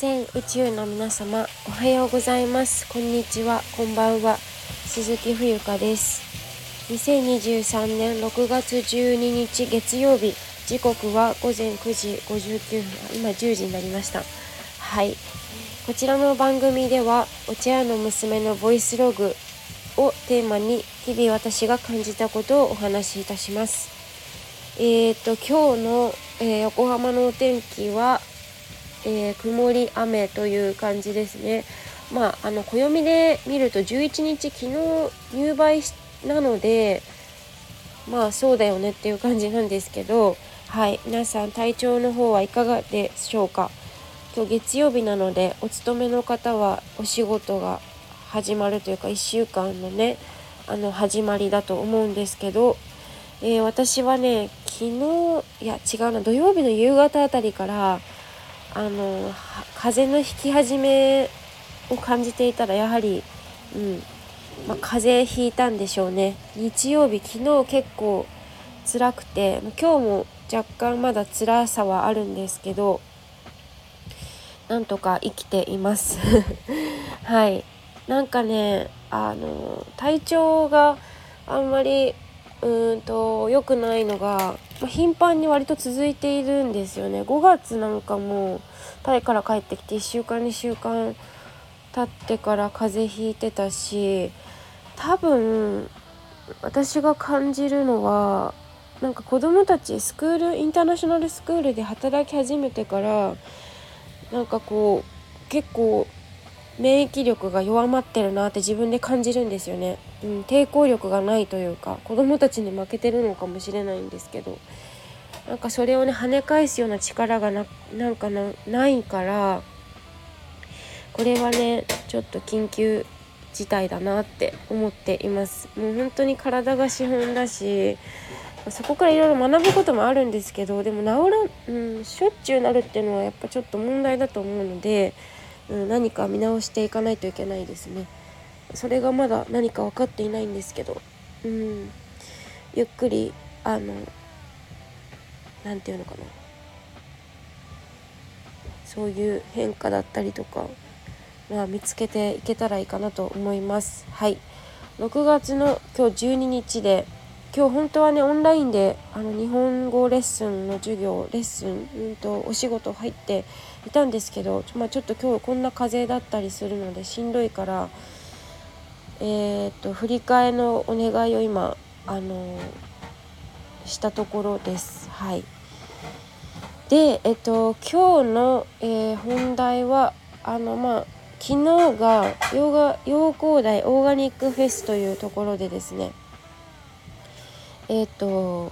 全宇宙の皆様おはようございます。こんにちは。こんばんは。鈴木冬香です。2023年6月12日月曜日。時刻は午前9時59分。今10時になりました。はい。こちらの番組ではお茶屋の娘のボイスログをテーマに日々私が感じたことをお話しいたします。えーと今日の、えー、横浜のお天気はえー、曇り雨という感じですね。まあ、あの暦で見ると11日昨日入梅なのでまあそうだよねっていう感じなんですけどはい皆さん体調の方はいかがでしょうか？今日月曜日なのでお勤めの方はお仕事が始まるというか1週間のねあの始まりだと思うんですけど、えー、私はね昨日いや違うな土曜日の夕方あたりからあの風の引き始めを感じていたらやはり、うんまあ、風邪ひいたんでしょうね。日曜日昨日結構辛くて今日も若干まだ辛さはあるんですけどなんとか生きています。はい。なんかねあの体調があんまりうんと良くないのが、頻繁に割と続いているんですよね。5月なんかもタイから帰ってきて1週間2週間経ってから風邪ひいてたし多分私が感じるのはなんか子供たちスクールインターナショナルスクールで働き始めてからなんかこう結構免疫力が弱まってるなって自分で感じるんですよね、うん、抵抗力がないというか子供たちに負けてるのかもしれないんですけど。なんかそれをね跳ね返すような力がななんかないからこれはねちょっと緊急事態だなって思っています。もう本当に体が資本だしそこからいろいろ学ぶこともあるんですけどでも治らん、うん、しょっちゅうなるっていうのはやっぱちょっと問題だと思うので、うん、何か見直していかないといけないですね。それがまだ何か分かっていないんですけど、うん、ゆっくりあの何て言うのかな。そういう変化だったりとか、まあ、見つけていけたらいいかなと思います。はい。6月の今日12日で今日本当はねオンラインであの日本語レッスンの授業レッスン、うんと、お仕事入っていたんですけど、まあ、ちょっと今日こんな風だったりするのでしんどいからえー、っと振り替えのお願いを今あのしたところです。はい、で、えっと、今日の、えー、本題はあのまあ昨日が洋画洋工大オーガニックフェスというところでですねえっ、と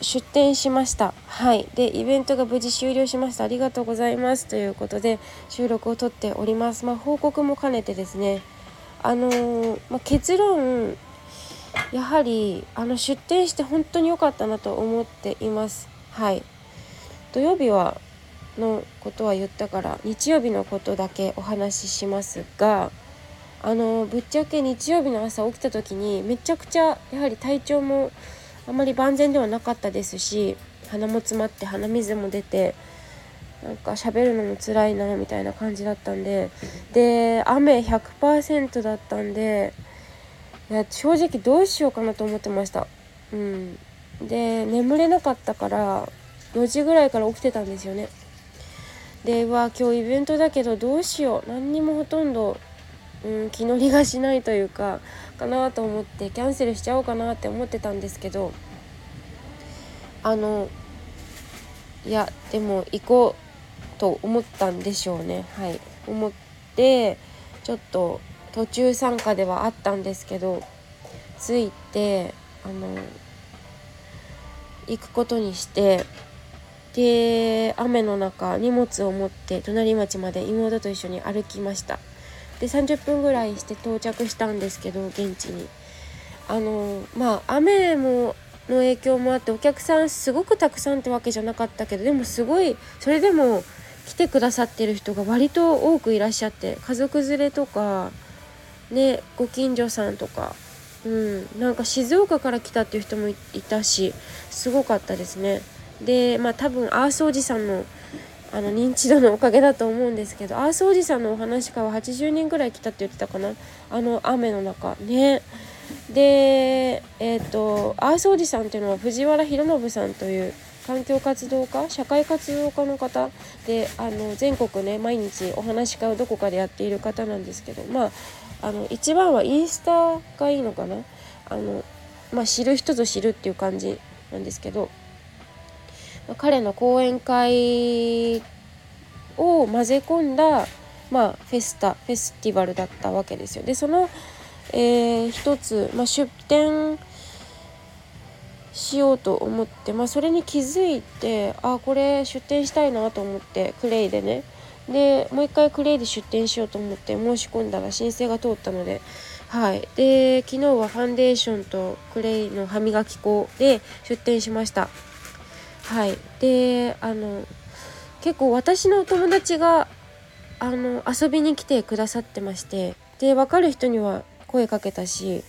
出店しました。はい。でイベントが無事終了しました。ありがとうございます。ということで収録をとっております。まあ、報告も兼ねてですね。あのー、まあ、結論やはりあの出店して本当に良かったなと思っています。はい。土曜日はのことは言ったから日曜日のことだけお話ししますがあのぶっちゃけ日曜日の朝起きた時にめちゃくちゃやはり体調もあまり万全ではなかったですし鼻も詰まって鼻水も出てなんか喋るのも辛いなみたいな感じだったんでで雨100%だったんでいや正直どうしようかなと思ってました。うん。で眠れなかったから4時ぐらいから起きてたんですよね。では今日イベントだけどどうしよう。何にもほとんど、うん、気乗りがしないというかかなと思ってキャンセルしちゃおうかなって思ってたんですけどあのいやでも行こうと思ったんでしょうね。はい。思ってちょっと途中参加ではあったんですけど着いてあの行くことにしてで雨の中荷物を持って隣町まで妹と一緒に歩きました。で30分ぐらいして到着したんですけど現地に。あのまあ雨もの影響もあってお客さんすごくたくさんってわけじゃなかったけどでもすごいそれでも来てくださってる人が割と多くいらっしゃって家族連れとかねご近所さんとかうんなんか静岡から来たっていう人もいたしすごかったですね。でまあ多分アースおじさんのあの認知度のおかげだと思うんですけどアースおじさんのお話会は80人ぐらい来たって言ってたかな。あの雨の中。ね。でえっ、ー、とアースおじさんっていうのは藤原弘信さんという環境活動家社会活動家の方。であの全国ね毎日お話し会をどこかでやっている方なんですけどまああの一番はインスタがいいのかな。あの、まあ、知る人ぞ知るっていう感じなんですけど、彼の講演会を混ぜ込んだ、まあ、フェスタフェスティバルだったわけですよ。でその、えー、一つ、まあ、出展しようと思って、まあ、それに気づいてあこれ出店したいなと思ってクレイでね。でもう一回クレイで出店しようと思って申し込んだら申請が通ったのではい。で昨日はファンデーションとクレイの歯磨き粉で出店しました。はい。であの結構私のお友達があの遊びに来てくださってましてで分かる人には声かけたし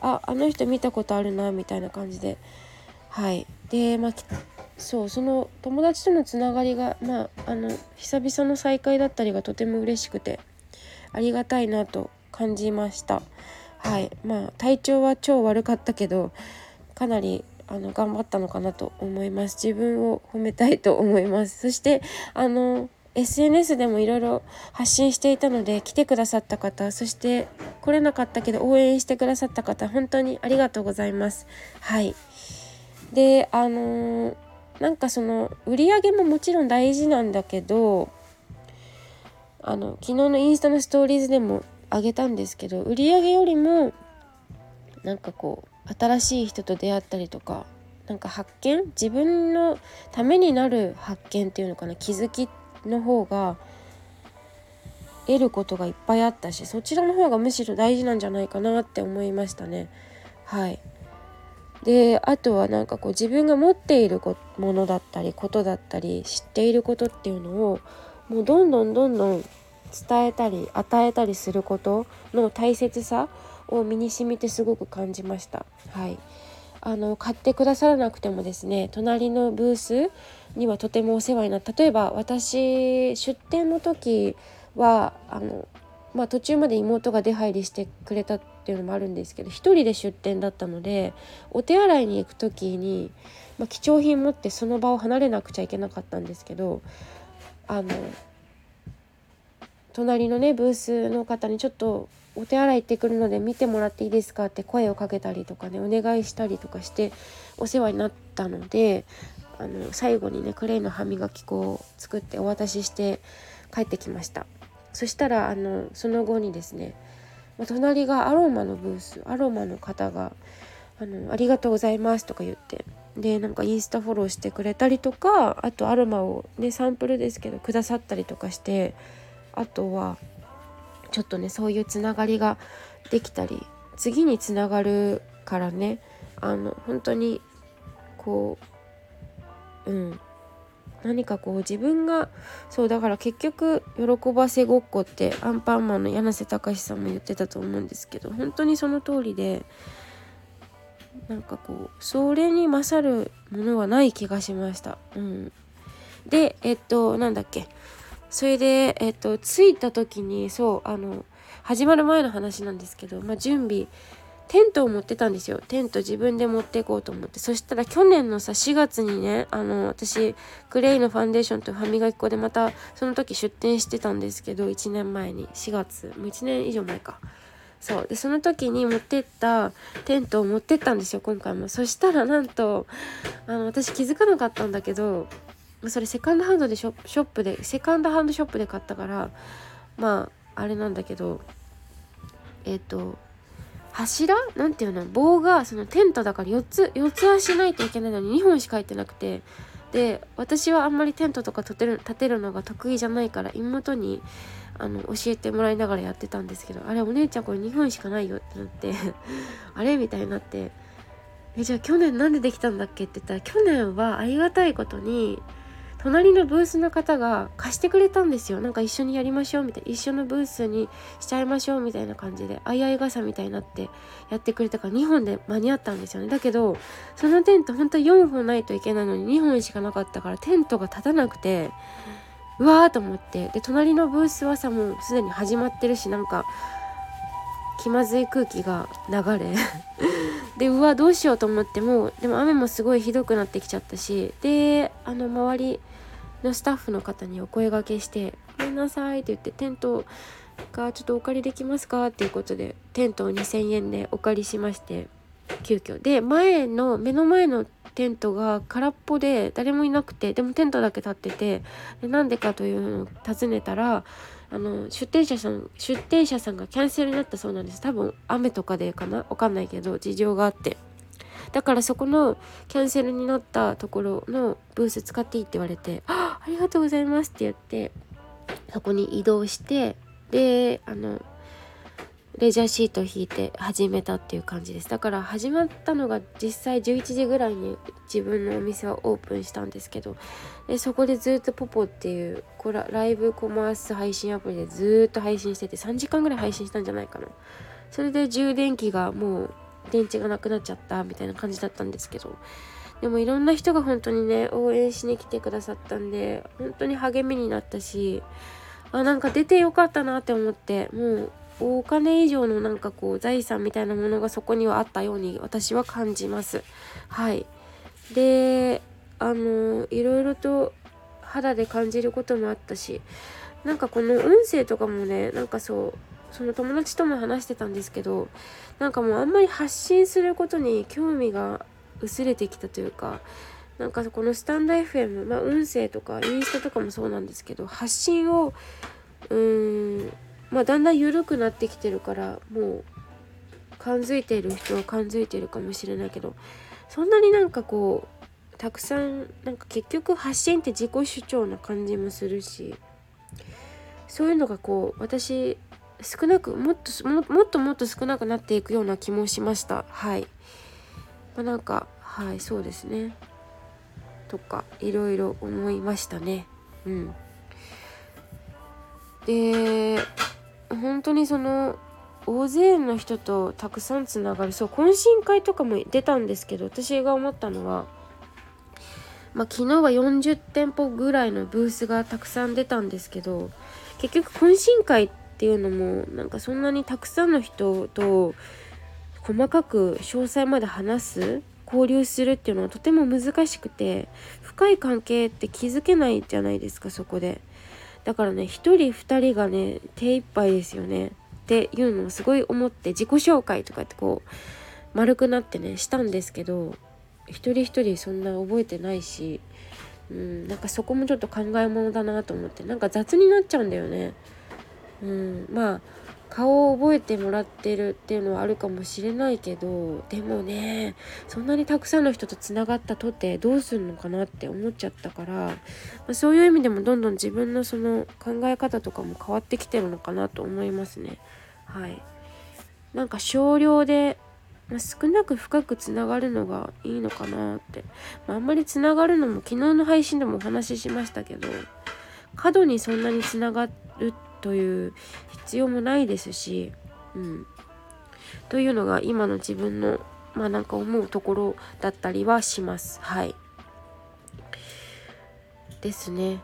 ああの人見たことあるなみたいな感じで。はい。でまあそうその友達とのつながりがまああの久々の再会だったりがとても嬉しくてありがたいなと感じました。はい。まあ体調は超悪かったけどかなりあの頑張ったのかなと思います。自分を褒めたいと思います。そしてあの SNS でもいろいろ発信していたので来てくださった方そして来れなかったけど応援してくださった方本当にありがとうございます。はい。であのー、なんかその売り上げももちろん大事なんだけどあの昨日のインスタのストーリーズでもあげたんですけど売り上げよりもなんかこう新しい人と出会ったりとかなんか発見自分のためになる発見っていうのかな気づきの方が得ることがいっぱいあったしそちらの方がむしろ大事なんじゃないかなって思いましたね。はいであとはなんかこう自分が持っているものだったりことだったり知っていることっていうのをもうどんどんどんどん伝えたり与えたりすることの大切さを身に染みてすごく感じました。はいあの買ってくださらなくてもですね隣のブースにはとてもお世話になった例えば私出店の時はあの、まあ、途中まで妹が出入りしてくれたっていうのもあるんですけど1人で出店だったのでお手洗いに行く時に、まあ、貴重品持ってその場を離れなくちゃいけなかったんですけどあの隣のねブースの方にちょっとお手洗い行ってくるので見てもらっていいですかって声をかけたりとかねお願いしたりとかしてお世話になったのであの最後にねクレイの歯磨き粉を作ってお渡しして帰ってきました。そしたらあのその後にですね隣がアロマのブースアロマの方があの「ありがとうございます」とか言ってでなんかインスタフォローしてくれたりとかあとアロマをねサンプルですけどくださったりとかしてあとはちょっとねそういうつながりができたり次につながるからねあの本当にこううん。何かこう自分がそうだから結局喜ばせごっこってアンパンマンの柳瀬隆さんも言ってたと思うんですけど本当にその通りでなんかこうそれに勝るものはない気がしました。うん、でえっとなんだっけ。それで、えっと、着いた時にそうあの始まる前の話なんですけど、まあ、準備テントを持ってたんですよ。テント自分で持っていこうと思って。そしたら去年のさ4月にねあの私クレイのファンデーションと歯磨き粉でまたその時出店してたんですけど1年前に。4月。もう1年以上前か。そう。でその時に持ってったテントを持ってったんですよ今回も。そしたらなんとあの私気づかなかったんだけどそれセカンドハンドでショップでセカンドハンドショップで買ったからまああれなんだけどえっ、ー、と柱？なんていうの？棒がそのテントだから4つ4つはしないといけないのに2本しか入ってなくて。で私はあんまりテントとか立てる立てるのが得意じゃないから妹にあの教えてもらいながらやってたんですけどあれお姉ちゃんこれ2本しかないよってなって あれみたいになって。えじゃあ去年なんでできたんだっけって言ったら去年はありがたいことに隣のブースの方が貸してくれたんですよ。なんか一緒にやりましょうみたいな。一緒のブースにしちゃいましょうみたいな感じであいあい傘みたいになってやってくれたから2本で間に合ったんですよね。だけどそのテント本当は4本ないといけないのに2本しかなかったからテントが立たなくてうわーと思って。で隣のブースはさもうすでに始まってるしなんか気まずい空気が流れ でうわどうしようと思ってもでも雨もすごいひどくなってきちゃったしであの周りのスタッフの方にお声がけして「ごめんなさい」って言ってテントがちょっとお借りできますか？っていうことでテントを2,000円でお借りしまして急遽。で前の目の前のテントが空っぽで誰もいなくてでもテントだけ立っててでなんでかというのを尋ねたらあの出店者さん出店者さんがキャンセルになったそうなんです。多分雨とかでかな？わかんないけど事情があって。だからそこのキャンセルになったところのブース使っていいって言われて「ありがとうございます」って言ってそこに移動してであのレジャーシートを引いて始めたっていう感じです。だから始まったのが実際11時ぐらいに自分のお店はオープンしたんですけどでそこでずっとポポっていうこれライブコマース配信アプリでずっと配信してて3時間ぐらい配信したんじゃないかな。それで充電器がもう電池がなくなっちゃったみたいな感じだったんですけど。でもいろんな人が本当にね応援しに来てくださったんで本当に励みになったしあなんか出てよかったなって思ってもうお金以上のなんかこう財産みたいなものがそこにはあったように私は感じます。はい。であのいろいろと肌で感じることもあったしなんかこの音声とかもねなんかそうその友達とも話してたんですけどなんかもうあんまり発信することに興味が薄れてきたというかなんかこのスタンド FM、まあ、音声とかインスタとかもそうなんですけど発信をうーんまあだんだん緩くなってきてるからもう感づいている人は感づいているかもしれないけどそんなになんかこうたくさんなんか結局発信って自己主張な感じもするしそういうのがこう私少なくもっともっともっと少なくなっていくような気もしました。はい。まあ、なんかはいそうですね。とかいろいろ思いましたね。うん。で本当にその大勢の人とたくさんつながるそう懇親会とかも出たんですけど私が思ったのはまあ、昨日は40店舗ぐらいのブースがたくさん出たんですけど結局懇親会ってていうのもなんかそんなにたくさんの人と細かく詳細まで話す交流するっていうのはとても難しくて深い関係って気づけないじゃないですかそこで。だからね1人2人がね手一杯ですよね。っていうのをすごい思って自己紹介とかってこう丸くなってねしたんですけど一人一人そんな覚えてないしうんなんかそこもちょっと考えものだなと思ってなんか雑になっちゃうんだよね。うん。まあ顔を覚えてもらってるっていうのはあるかもしれないけどでもねそんなにたくさんの人とつながったとてどうするのかなって思っちゃったから、まあ、そういう意味でもどんどん自分のその考え方とかも変わってきてるのかなと思いますね。はい。なんか少量で、まあ、少なく深くつながるのがいいのかなって、まあ、あんまりつながるのも昨日の配信でもお話ししましたけど過度にそんなにつながるってという必要もないですし、うん、というのが今の自分のまあなんか思うところだったりはします。はい。ですね。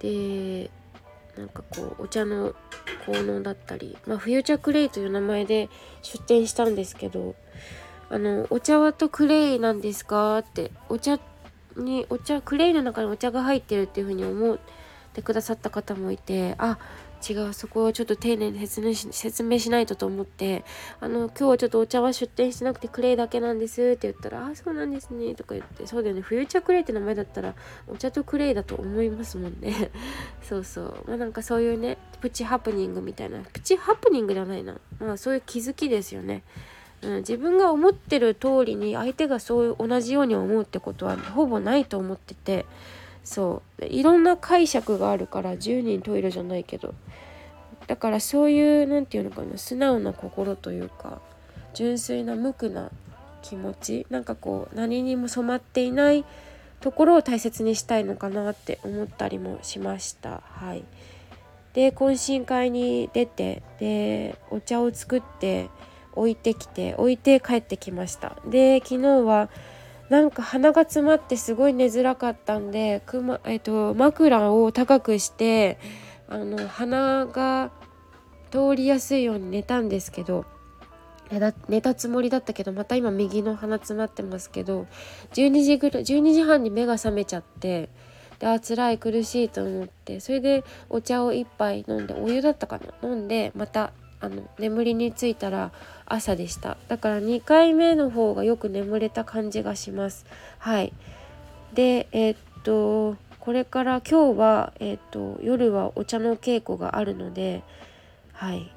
でなんかこうお茶の効能だったり、まあ、フューチャークレイという名前で出店したんですけどあのお茶はとクレイなんですか？ってお茶にお茶クレイの中にお茶が入ってるっていうふうに思ってくださった方もいてあ違うそこをちょっと丁寧に説明し説明しないとと思ってあの今日はちょっとお茶は出店してなくてクレイだけなんですって言ったら「ああそうなんですね」とか言ってそうだよねフューチャークレイって名前だったらお茶とクレイだと思いますもんね。そうそう。まあなんかそういうねプチハプニングみたいな。プチハプニングではないな。まあそういう気づきですよね。うん、自分が思ってる通りに相手がそう同じように思うってことはほぼないと思っててそう。いろんな解釈があるから10人トイレじゃないけど。だからそういう何て言うのかな素直な心というか純粋な無垢な気持ちなんかこう何にも染まっていないところを大切にしたいのかなって思ったりもしました。はい。で懇親会に出てでお茶を作って置いてきて置いて帰ってきました。で昨日はなんか鼻が詰まってすごい寝づらかったんで、まえっと、枕を高くしてあの鼻が通りやすいように寝たんですけど寝たつもりだったけどまた今右の鼻詰まってますけど12時ぐらい12時半に目が覚めちゃってであ辛い苦しいと思ってそれでお茶を1杯飲んでお湯だったかな？飲んでまたあの眠りについたら朝でした。だから2回目の方がよく眠れた感じがします。はい。でえー、っとこれから今日は、えー、っと夜はお茶の稽古があるのではい。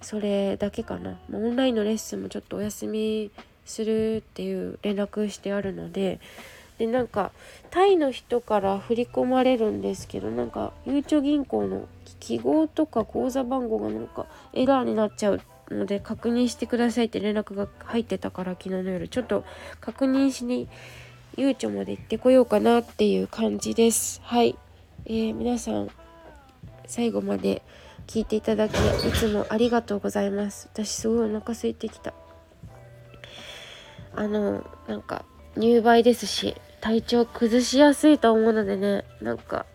それだけかな。オンラインのレッスンもちょっとお休みするっていう連絡してあるのででなんかタイの人から振り込まれるんですけどなんかゆうちょ銀行の記号とか口座番号がなんかエラーになっちゃうので確認してくださいって連絡が入ってたから昨日の夜。ちょっと確認しにゆうちょまで行ってこようかなっていう感じです。はい、えー、皆さん最後まで聞いていただきいつもありがとうございます。私すごいお腹空いてきた。あのなんか入梅ですし体調崩しやすいと思うのでねなんか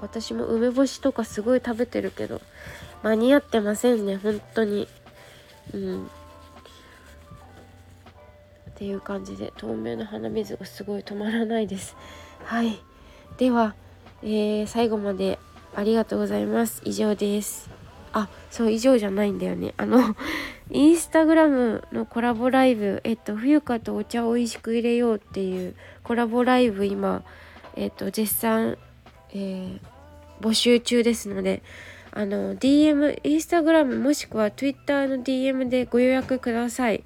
私も梅干しとかすごい食べてるけど間に合ってませんね本当に。うん。っていう感じで透明な鼻水がすごい止まらないです。はい。では、えー、最後までありがとうございます。以上です。あそう以上じゃないんだよね。あの インスタグラムのコラボライブえっと冬香とお茶を美味しく入れようっていうコラボライブ今えっと絶賛、えー、募集中ですのであの DM インスタグラムもしくは Twitter の DM でご予約ください。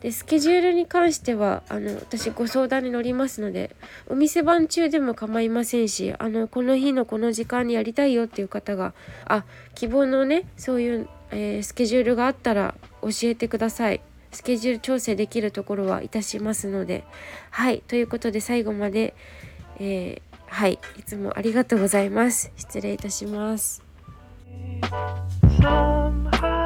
でスケジュールに関してはあの私ご相談に乗りますのでお店番中でも構いませんしあのこの日のこの時間にやりたいよっていう方があ希望のねそういう、えー、スケジュールがあったら教えてください。スケジュール調整できるところはいたしますので。はいということで最後まで、えー、はいいつもありがとうございます。失礼いたします。Somehow.